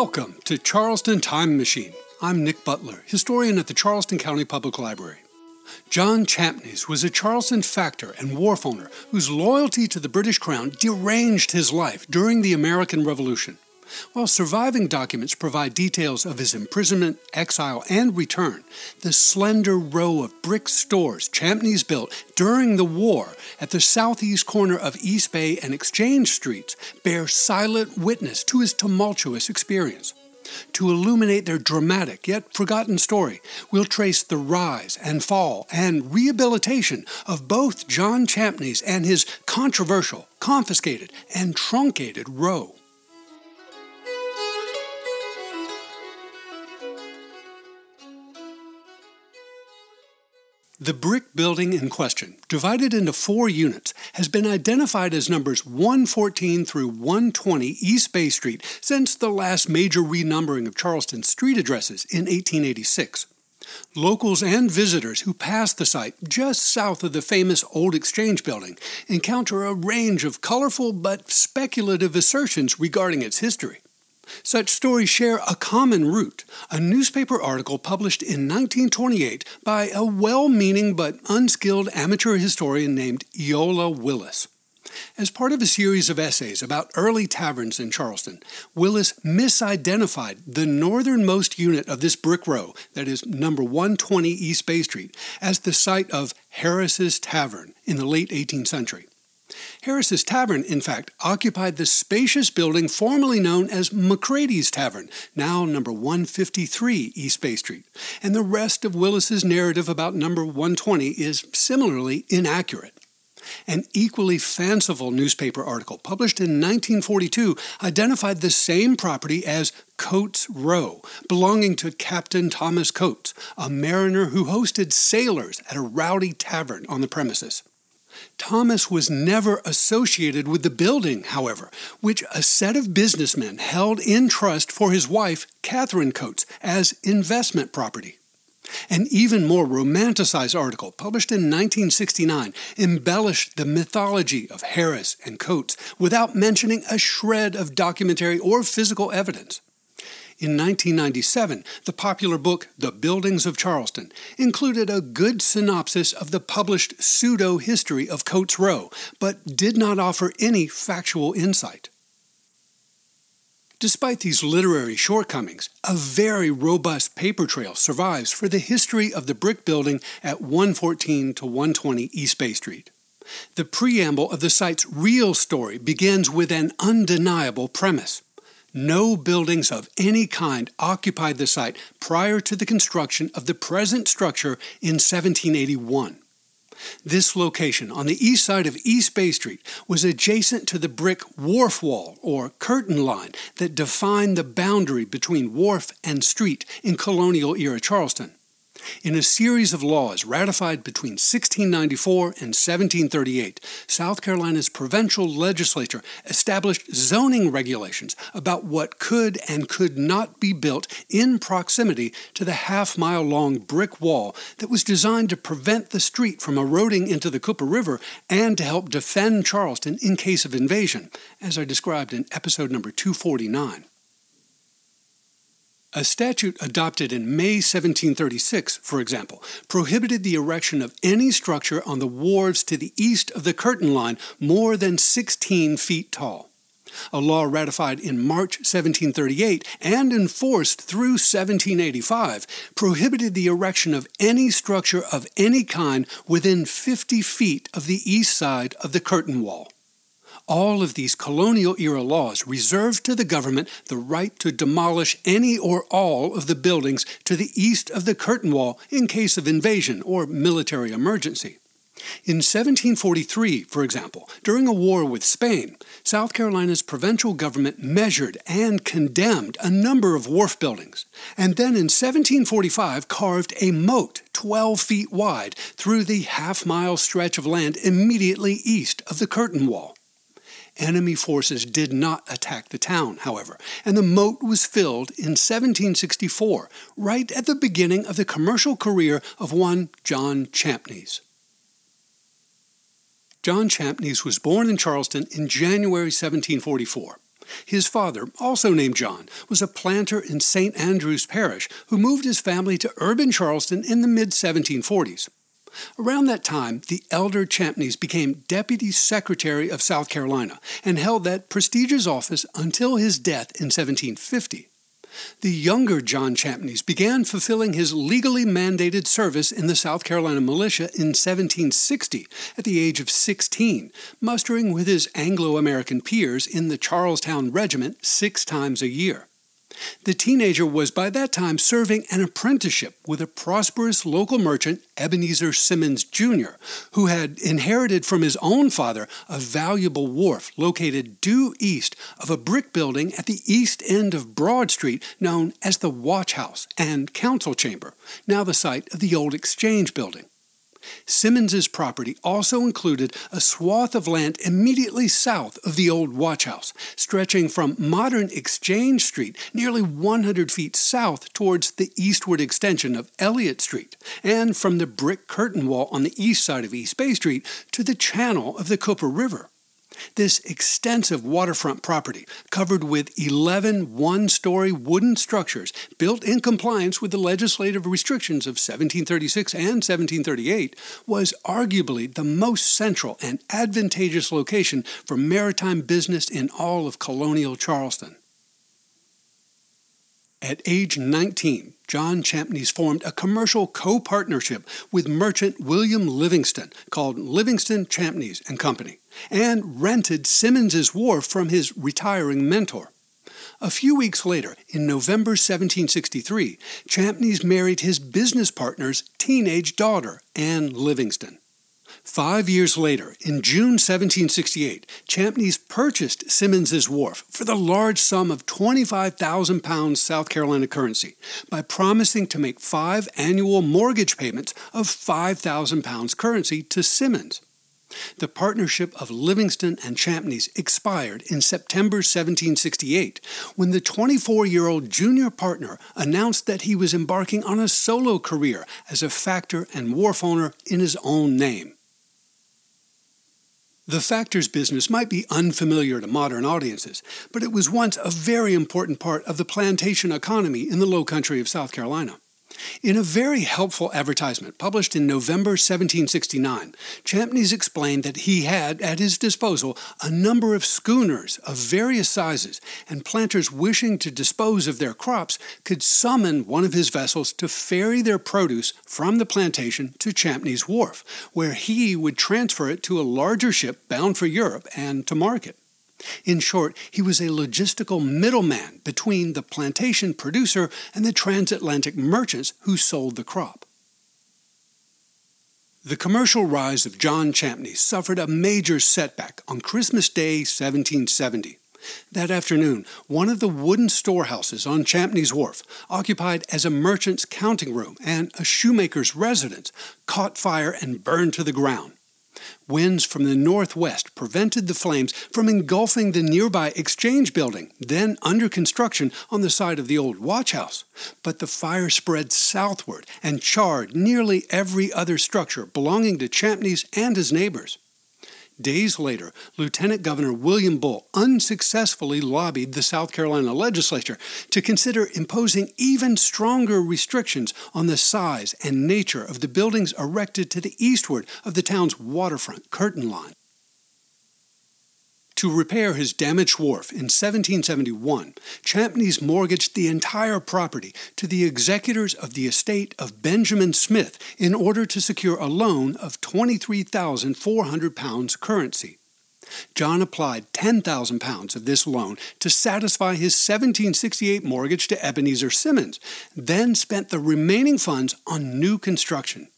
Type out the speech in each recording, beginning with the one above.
Welcome to Charleston Time Machine. I'm Nick Butler, historian at the Charleston County Public Library. John Champneys was a Charleston factor and wharf owner whose loyalty to the British Crown deranged his life during the American Revolution. While surviving documents provide details of his imprisonment, exile, and return, the slender row of brick stores Champneys built during the war at the southeast corner of East Bay and Exchange Streets bear silent witness to his tumultuous experience. To illuminate their dramatic yet forgotten story, we'll trace the rise and fall and rehabilitation of both John Champneys and his controversial, confiscated, and truncated row. The brick building in question, divided into four units, has been identified as numbers 114 through 120 East Bay Street since the last major renumbering of Charleston street addresses in 1886. Locals and visitors who pass the site just south of the famous Old Exchange building encounter a range of colorful but speculative assertions regarding its history. Such stories share a common root, a newspaper article published in 1928 by a well meaning but unskilled amateur historian named Eola Willis. As part of a series of essays about early taverns in Charleston, Willis misidentified the northernmost unit of this brick row, that is number 120 East Bay Street, as the site of Harris's Tavern in the late 18th century. Harris's Tavern, in fact, occupied the spacious building formerly known as McCrady's Tavern, now number 153 East Bay Street, and the rest of Willis's narrative about number 120 is similarly inaccurate. An equally fanciful newspaper article published in 1942 identified the same property as Coates Row, belonging to Captain Thomas Coates, a mariner who hosted sailors at a rowdy tavern on the premises. Thomas was never associated with the building, however, which a set of businessmen held in trust for his wife, Catherine Coates, as investment property. An even more romanticized article, published in 1969, embellished the mythology of Harris and Coates without mentioning a shred of documentary or physical evidence. In 1997, the popular book The Buildings of Charleston included a good synopsis of the published pseudo history of Coates Row, but did not offer any factual insight. Despite these literary shortcomings, a very robust paper trail survives for the history of the brick building at 114 to 120 East Bay Street. The preamble of the site's real story begins with an undeniable premise no buildings of any kind occupied the site prior to the construction of the present structure in 1781. This location on the east side of East Bay Street was adjacent to the brick wharf wall or curtain line that defined the boundary between wharf and street in colonial era Charleston. In a series of laws ratified between 1694 and 1738, South Carolina's provincial legislature established zoning regulations about what could and could not be built in proximity to the half mile long brick wall that was designed to prevent the street from eroding into the Cooper River and to help defend Charleston in case of invasion, as I described in episode number 249. A statute adopted in May 1736, for example, prohibited the erection of any structure on the wharves to the east of the curtain line more than 16 feet tall. A law ratified in March 1738 and enforced through 1785 prohibited the erection of any structure of any kind within 50 feet of the east side of the curtain wall. All of these colonial era laws reserved to the government the right to demolish any or all of the buildings to the east of the curtain wall in case of invasion or military emergency. In 1743, for example, during a war with Spain, South Carolina's provincial government measured and condemned a number of wharf buildings, and then in 1745 carved a moat 12 feet wide through the half mile stretch of land immediately east of the curtain wall. Enemy forces did not attack the town, however, and the moat was filled in 1764, right at the beginning of the commercial career of one John Champneys. John Champneys was born in Charleston in January 1744. His father, also named John, was a planter in St. Andrew's Parish who moved his family to urban Charleston in the mid 1740s. Around that time, the elder Champneys became Deputy Secretary of South Carolina and held that prestigious office until his death in 1750. The younger John Champneys began fulfilling his legally mandated service in the South Carolina militia in 1760 at the age of 16, mustering with his Anglo American peers in the Charlestown Regiment six times a year. The teenager was by that time serving an apprenticeship with a prosperous local merchant, Ebenezer Simmons Jr., who had inherited from his own father a valuable wharf located due east of a brick building at the east end of Broad Street known as the Watch House and Council Chamber, now the site of the old Exchange Building. Simmons's property also included a swath of land immediately south of the old watch house, stretching from modern Exchange Street nearly 100 feet south towards the eastward extension of Elliott Street, and from the brick curtain wall on the east side of East Bay Street to the channel of the Cooper River. This extensive waterfront property, covered with 11 one story wooden structures built in compliance with the legislative restrictions of 1736 and 1738, was arguably the most central and advantageous location for maritime business in all of colonial Charleston. At age 19, John Champneys formed a commercial co partnership with merchant William Livingston called Livingston Champneys and Company and rented Simmons's wharf from his retiring mentor. A few weeks later, in November 1763, Champneys married his business partner's teenage daughter, Anne Livingston. Five years later, in June 1768, Champneys purchased Simmons's wharf for the large sum of 25,000 pounds South Carolina currency by promising to make five annual mortgage payments of 5,000 pounds currency to Simmons. The partnership of Livingston and Champneys expired in September 1768 when the 24 year old junior partner announced that he was embarking on a solo career as a factor and wharf owner in his own name. The factors business might be unfamiliar to modern audiences, but it was once a very important part of the plantation economy in the low country of South Carolina. In a very helpful advertisement published in November 1769, Champneys explained that he had at his disposal a number of schooners of various sizes, and planters wishing to dispose of their crops could summon one of his vessels to ferry their produce from the plantation to Champneys Wharf, where he would transfer it to a larger ship bound for Europe and to market. In short, he was a logistical middleman between the plantation producer and the transatlantic merchants who sold the crop. The commercial rise of John Champneys suffered a major setback on Christmas Day 1770. That afternoon, one of the wooden storehouses on Champneys' Wharf, occupied as a merchant's counting room and a shoemaker's residence, caught fire and burned to the ground. Winds from the northwest prevented the flames from engulfing the nearby exchange building, then under construction on the side of the old watch house. But the fire spread southward and charred nearly every other structure belonging to Champneys and his neighbors. Days later, Lieutenant Governor William Bull unsuccessfully lobbied the South Carolina legislature to consider imposing even stronger restrictions on the size and nature of the buildings erected to the eastward of the town's waterfront curtain line. To repair his damaged wharf in 1771, Champneys mortgaged the entire property to the executors of the estate of Benjamin Smith in order to secure a loan of 23,400 pounds currency. John applied 10,000 pounds of this loan to satisfy his 1768 mortgage to Ebenezer Simmons, then spent the remaining funds on new construction.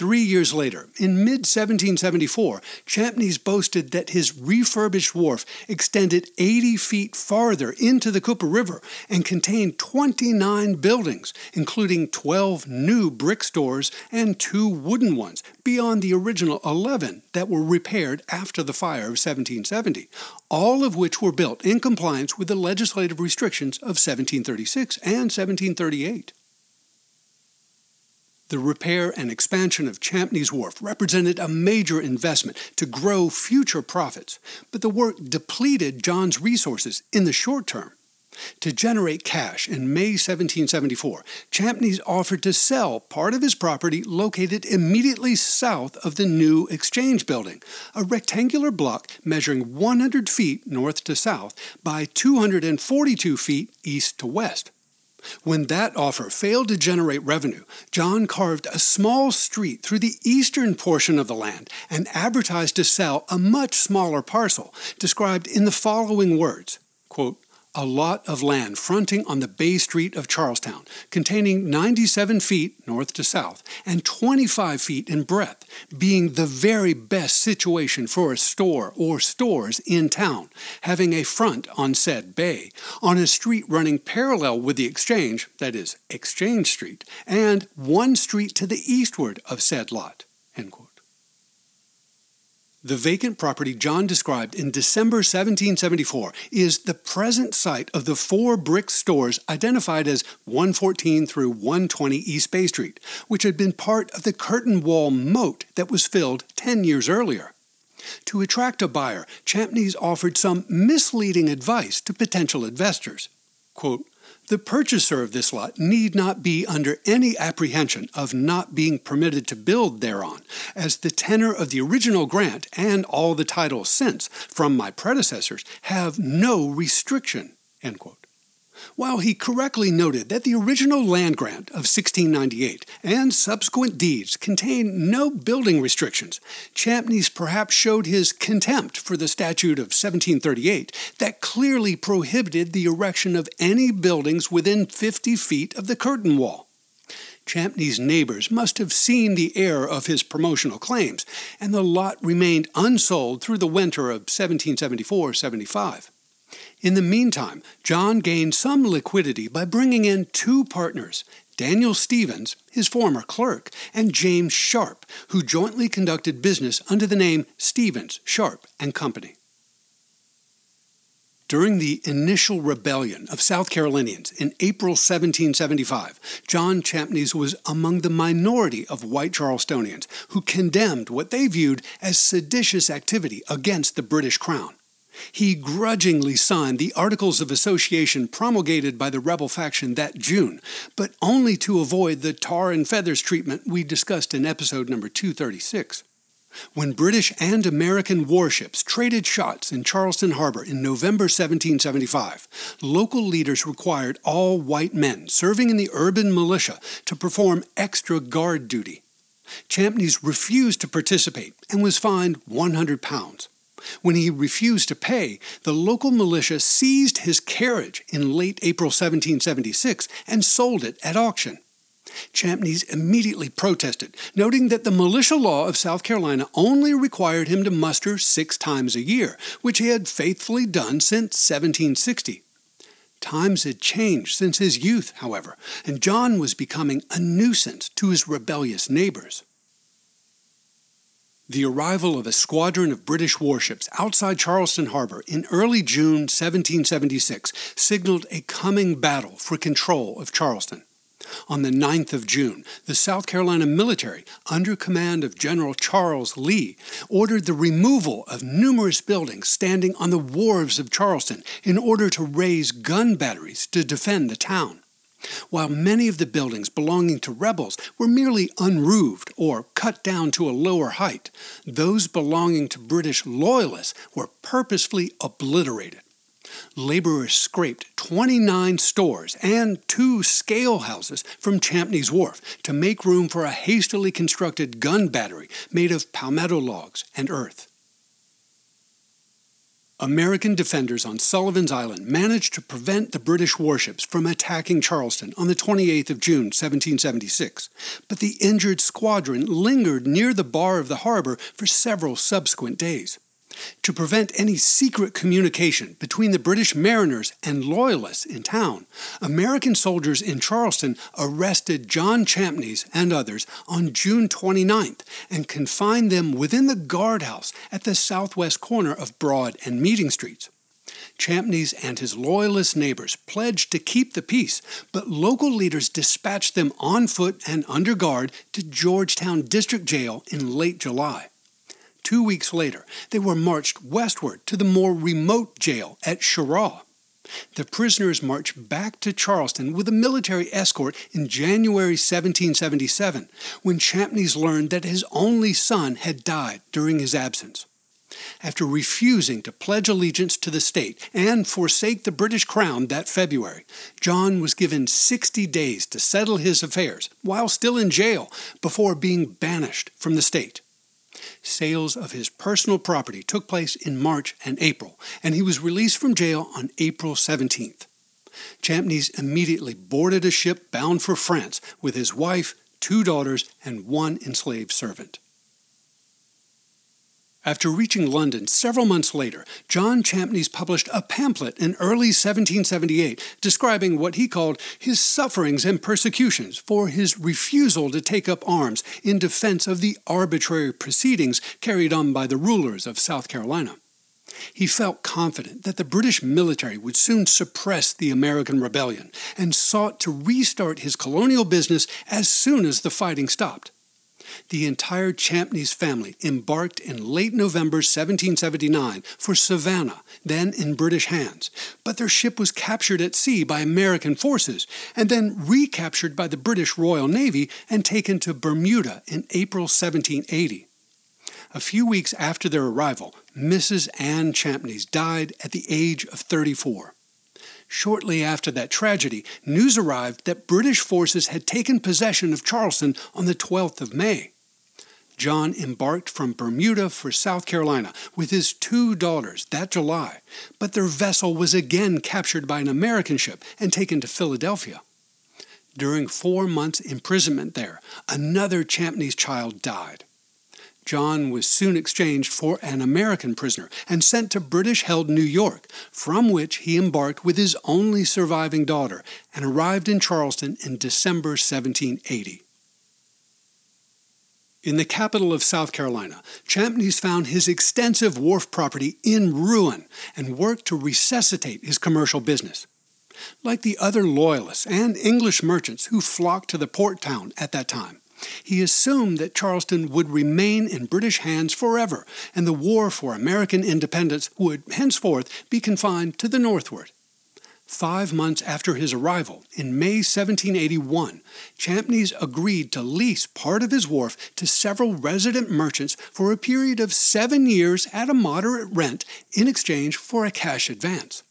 Three years later, in mid 1774, Champneys boasted that his refurbished wharf extended 80 feet farther into the Cooper River and contained 29 buildings, including 12 new brick stores and two wooden ones, beyond the original 11 that were repaired after the fire of 1770, all of which were built in compliance with the legislative restrictions of 1736 and 1738. The repair and expansion of Champneys Wharf represented a major investment to grow future profits, but the work depleted John's resources in the short term. To generate cash in May 1774, Champneys offered to sell part of his property located immediately south of the new Exchange Building, a rectangular block measuring 100 feet north to south by 242 feet east to west. When that offer failed to generate revenue, John carved a small street through the eastern portion of the land and advertised to sell a much smaller parcel, described in the following words quote, a lot of land fronting on the Bay Street of Charlestown, containing 97 feet north to south and 25 feet in breadth, being the very best situation for a store or stores in town, having a front on said bay, on a street running parallel with the Exchange, that is, Exchange Street, and one street to the eastward of said lot. The vacant property John described in December 1774 is the present site of the four brick stores identified as 114 through 120 East Bay Street, which had been part of the curtain wall moat that was filled 10 years earlier. To attract a buyer, Champneys offered some misleading advice to potential investors. Quote, the purchaser of this lot need not be under any apprehension of not being permitted to build thereon, as the tenor of the original grant and all the titles since from my predecessors have no restriction. While he correctly noted that the original land grant of 1698 and subsequent deeds contain no building restrictions, Champneys perhaps showed his contempt for the statute of 1738 that clearly prohibited the erection of any buildings within 50 feet of the curtain wall. Champneys' neighbors must have seen the error of his promotional claims, and the lot remained unsold through the winter of 1774 75. In the meantime, John gained some liquidity by bringing in two partners, Daniel Stevens, his former clerk, and James Sharp, who jointly conducted business under the name Stevens, Sharp and Company. During the initial rebellion of South Carolinians in April 1775, John Champneys was among the minority of white Charlestonians who condemned what they viewed as seditious activity against the British Crown. He grudgingly signed the Articles of Association promulgated by the rebel faction that June, but only to avoid the tar and feathers treatment we discussed in episode number 236. When British and American warships traded shots in Charleston Harbor in November 1775, local leaders required all white men serving in the urban militia to perform extra guard duty. Champneys refused to participate and was fined 100 pounds. When he refused to pay, the local militia seized his carriage in late April 1776 and sold it at auction. Champneys immediately protested, noting that the militia law of South Carolina only required him to muster six times a year, which he had faithfully done since 1760. Times had changed since his youth, however, and John was becoming a nuisance to his rebellious neighbors. The arrival of a squadron of British warships outside Charleston Harbor in early June 1776 signaled a coming battle for control of Charleston. On the 9th of June, the South Carolina military, under command of General Charles Lee, ordered the removal of numerous buildings standing on the wharves of Charleston in order to raise gun batteries to defend the town while many of the buildings belonging to rebels were merely unroofed or cut down to a lower height, those belonging to British loyalists were purposefully obliterated. Laborers scraped 29 stores and two scale houses from Champneys Wharf to make room for a hastily constructed gun battery made of palmetto logs and earth. American defenders on Sullivan's Island managed to prevent the British warships from attacking Charleston on the 28th of June, 1776, but the injured squadron lingered near the bar of the harbor for several subsequent days to prevent any secret communication between the British mariners and Loyalists in town, American soldiers in Charleston arrested John Champneys and others on June 29th and confined them within the guardhouse at the southwest corner of Broad and Meeting Streets. Champneys and his loyalist neighbors pledged to keep the peace, but local leaders dispatched them on foot and under guard to Georgetown District Jail in late July. Two weeks later, they were marched westward to the more remote jail at Cheraw. The prisoners marched back to Charleston with a military escort in January 1777, when Champneys learned that his only son had died during his absence. After refusing to pledge allegiance to the state and forsake the British crown that February, John was given 60 days to settle his affairs while still in jail before being banished from the state. Sales of his personal property took place in March and April, and he was released from jail on April 17th. Champneys immediately boarded a ship bound for France with his wife, two daughters, and one enslaved servant. After reaching London several months later, John Champneys published a pamphlet in early 1778 describing what he called his sufferings and persecutions for his refusal to take up arms in defense of the arbitrary proceedings carried on by the rulers of South Carolina. He felt confident that the British military would soon suppress the American rebellion and sought to restart his colonial business as soon as the fighting stopped the entire Champneys family embarked in late November 1779 for Savannah, then in British hands. But their ship was captured at sea by American forces and then recaptured by the British Royal Navy and taken to Bermuda in April 1780. A few weeks after their arrival, Mrs. Anne Champneys died at the age of 34. Shortly after that tragedy, news arrived that British forces had taken possession of Charleston on the 12th of May. John embarked from Bermuda for South Carolina with his two daughters that July, but their vessel was again captured by an American ship and taken to Philadelphia. During four months' imprisonment there, another Champneys child died. John was soon exchanged for an American prisoner and sent to British held New York, from which he embarked with his only surviving daughter and arrived in Charleston in December 1780. In the capital of South Carolina, Champneys found his extensive wharf property in ruin and worked to resuscitate his commercial business. Like the other Loyalists and English merchants who flocked to the port town at that time, he assumed that Charleston would remain in British hands forever, and the war for American independence would henceforth be confined to the northward. Five months after his arrival, in May 1781, Champneys agreed to lease part of his wharf to several resident merchants for a period of seven years at a moderate rent in exchange for a cash advance.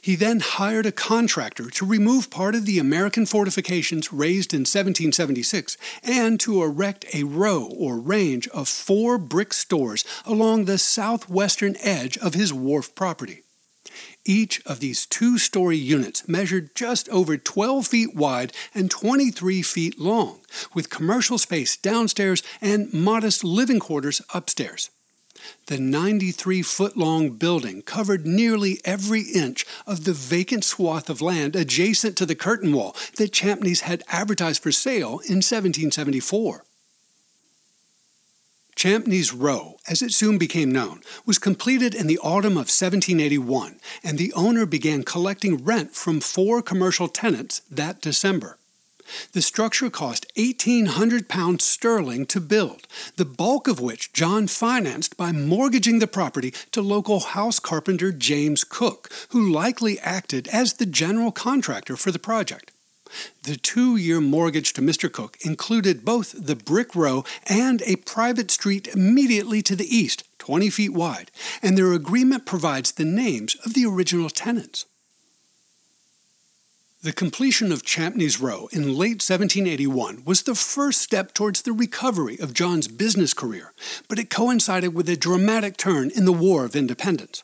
He then hired a contractor to remove part of the American fortifications raised in 1776 and to erect a row or range of four brick stores along the southwestern edge of his wharf property. Each of these two story units measured just over 12 feet wide and 23 feet long, with commercial space downstairs and modest living quarters upstairs. The 93 foot long building covered nearly every inch of the vacant swath of land adjacent to the curtain wall that Champneys had advertised for sale in 1774. Champneys Row, as it soon became known, was completed in the autumn of 1781, and the owner began collecting rent from four commercial tenants that December. The structure cost £1,800 sterling to build, the bulk of which John financed by mortgaging the property to local house carpenter James Cook, who likely acted as the general contractor for the project. The two year mortgage to Mr. Cook included both the brick row and a private street immediately to the east, 20 feet wide, and their agreement provides the names of the original tenants. The completion of Champneys Row in late 1781 was the first step towards the recovery of John's business career, but it coincided with a dramatic turn in the War of Independence.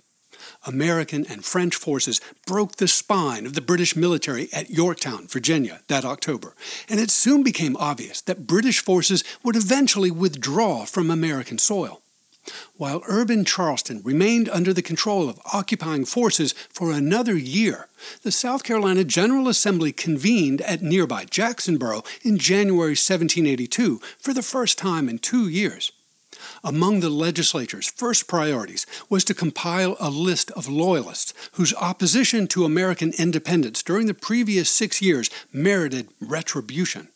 American and French forces broke the spine of the British military at Yorktown, Virginia, that October, and it soon became obvious that British forces would eventually withdraw from American soil. While urban Charleston remained under the control of occupying forces for another year, the South Carolina General Assembly convened at nearby Jacksonboro in January 1782 for the first time in two years. Among the legislature's first priorities was to compile a list of loyalists whose opposition to American independence during the previous six years merited retribution.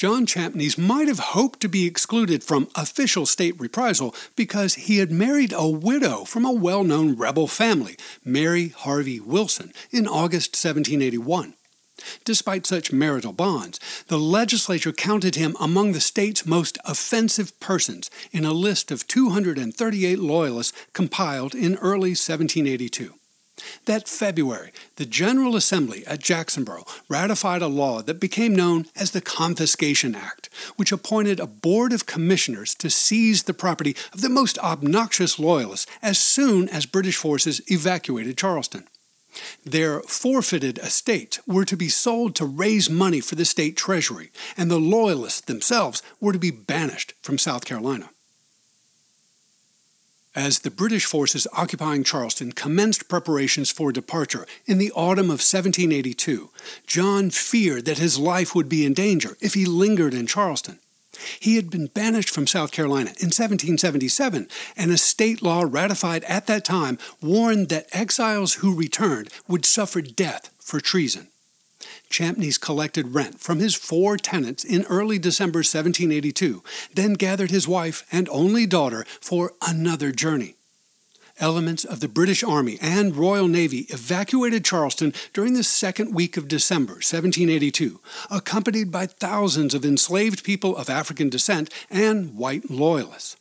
John Champneys might have hoped to be excluded from official state reprisal because he had married a widow from a well known rebel family, Mary Harvey Wilson, in August 1781. Despite such marital bonds, the legislature counted him among the state's most offensive persons in a list of 238 Loyalists compiled in early 1782. That February, the General Assembly at Jacksonboro ratified a law that became known as the Confiscation Act, which appointed a board of commissioners to seize the property of the most obnoxious Loyalists as soon as British forces evacuated Charleston. Their forfeited estates were to be sold to raise money for the state treasury, and the Loyalists themselves were to be banished from South Carolina. As the British forces occupying Charleston commenced preparations for departure in the autumn of 1782, John feared that his life would be in danger if he lingered in Charleston. He had been banished from South Carolina in 1777, and a state law ratified at that time warned that exiles who returned would suffer death for treason. Champneys collected rent from his four tenants in early December 1782, then gathered his wife and only daughter for another journey elements of the British Army and Royal Navy evacuated Charleston during the second week of December 1782, accompanied by thousands of enslaved people of African descent and white loyalists.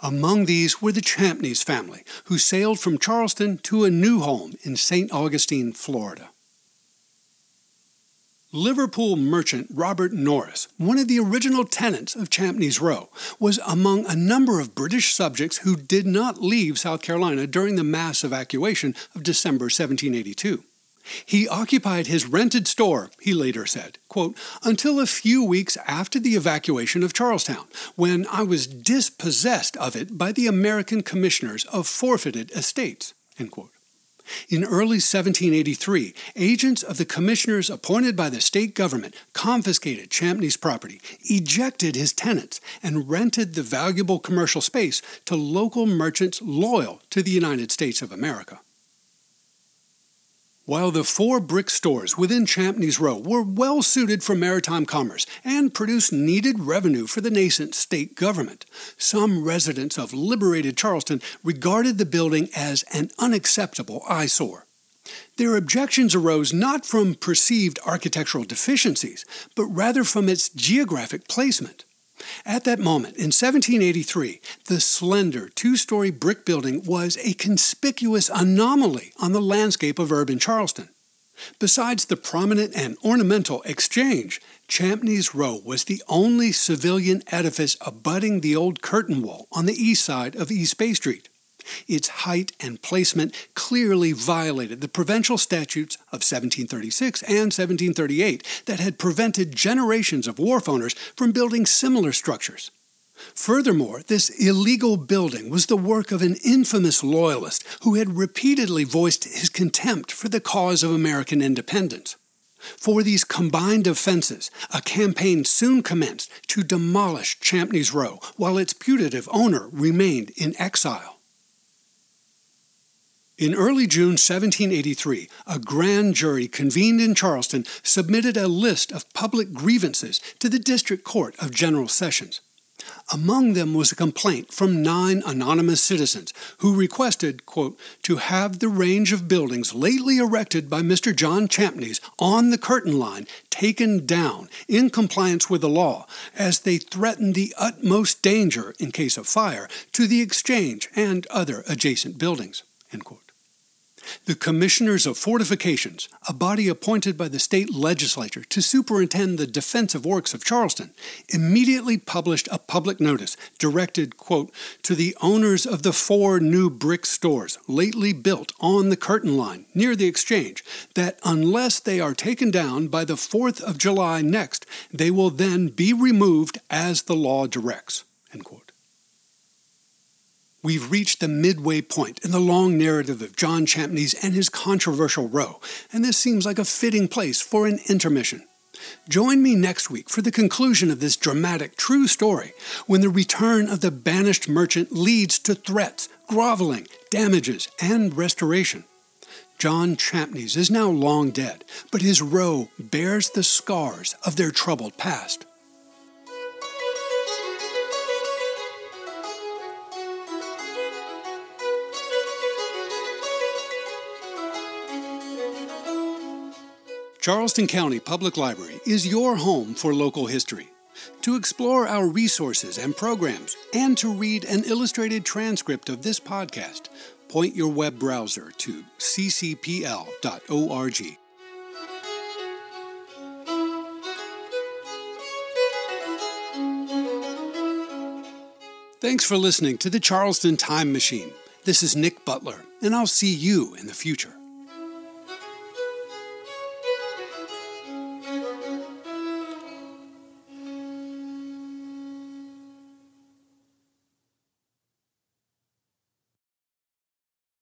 Among these were the Champneys family, who sailed from Charleston to a new home in St. Augustine, Florida. Liverpool merchant Robert Norris, one of the original tenants of Champneys Row, was among a number of British subjects who did not leave South Carolina during the mass evacuation of December 1782. He occupied his rented store, he later said, quote, until a few weeks after the evacuation of Charlestown, when I was dispossessed of it by the American commissioners of forfeited estates. End quote. In early 1783, agents of the commissioners appointed by the state government confiscated Champneys' property, ejected his tenants, and rented the valuable commercial space to local merchants loyal to the United States of America. While the four brick stores within Champneys Row were well suited for maritime commerce and produced needed revenue for the nascent state government, some residents of liberated Charleston regarded the building as an unacceptable eyesore. Their objections arose not from perceived architectural deficiencies, but rather from its geographic placement. At that moment, in 1783, the slender two story brick building was a conspicuous anomaly on the landscape of urban Charleston. Besides the prominent and ornamental exchange, Champneys Row was the only civilian edifice abutting the old curtain wall on the east side of East Bay Street. Its height and placement clearly violated the provincial statutes of 1736 and 1738 that had prevented generations of wharf owners from building similar structures. Furthermore, this illegal building was the work of an infamous loyalist who had repeatedly voiced his contempt for the cause of American independence. For these combined offenses, a campaign soon commenced to demolish Champneys Row while its putative owner remained in exile. In early June 1783, a grand jury convened in Charleston submitted a list of public grievances to the District Court of General Sessions. Among them was a complaint from nine anonymous citizens who requested, quote, to have the range of buildings lately erected by Mr. John Champneys on the curtain line taken down in compliance with the law, as they threaten the utmost danger, in case of fire, to the exchange and other adjacent buildings. End quote. The Commissioners of Fortifications, a body appointed by the state legislature to superintend the defensive works of Charleston, immediately published a public notice directed, quote, to the owners of the four new brick stores lately built on the curtain line near the exchange that unless they are taken down by the 4th of July next, they will then be removed as the law directs. End quote. We've reached the midway point in the long narrative of John Champneys and his controversial row, and this seems like a fitting place for an intermission. Join me next week for the conclusion of this dramatic true story when the return of the banished merchant leads to threats, groveling, damages, and restoration. John Champneys is now long dead, but his row bears the scars of their troubled past. Charleston County Public Library is your home for local history. To explore our resources and programs, and to read an illustrated transcript of this podcast, point your web browser to ccpl.org. Thanks for listening to the Charleston Time Machine. This is Nick Butler, and I'll see you in the future.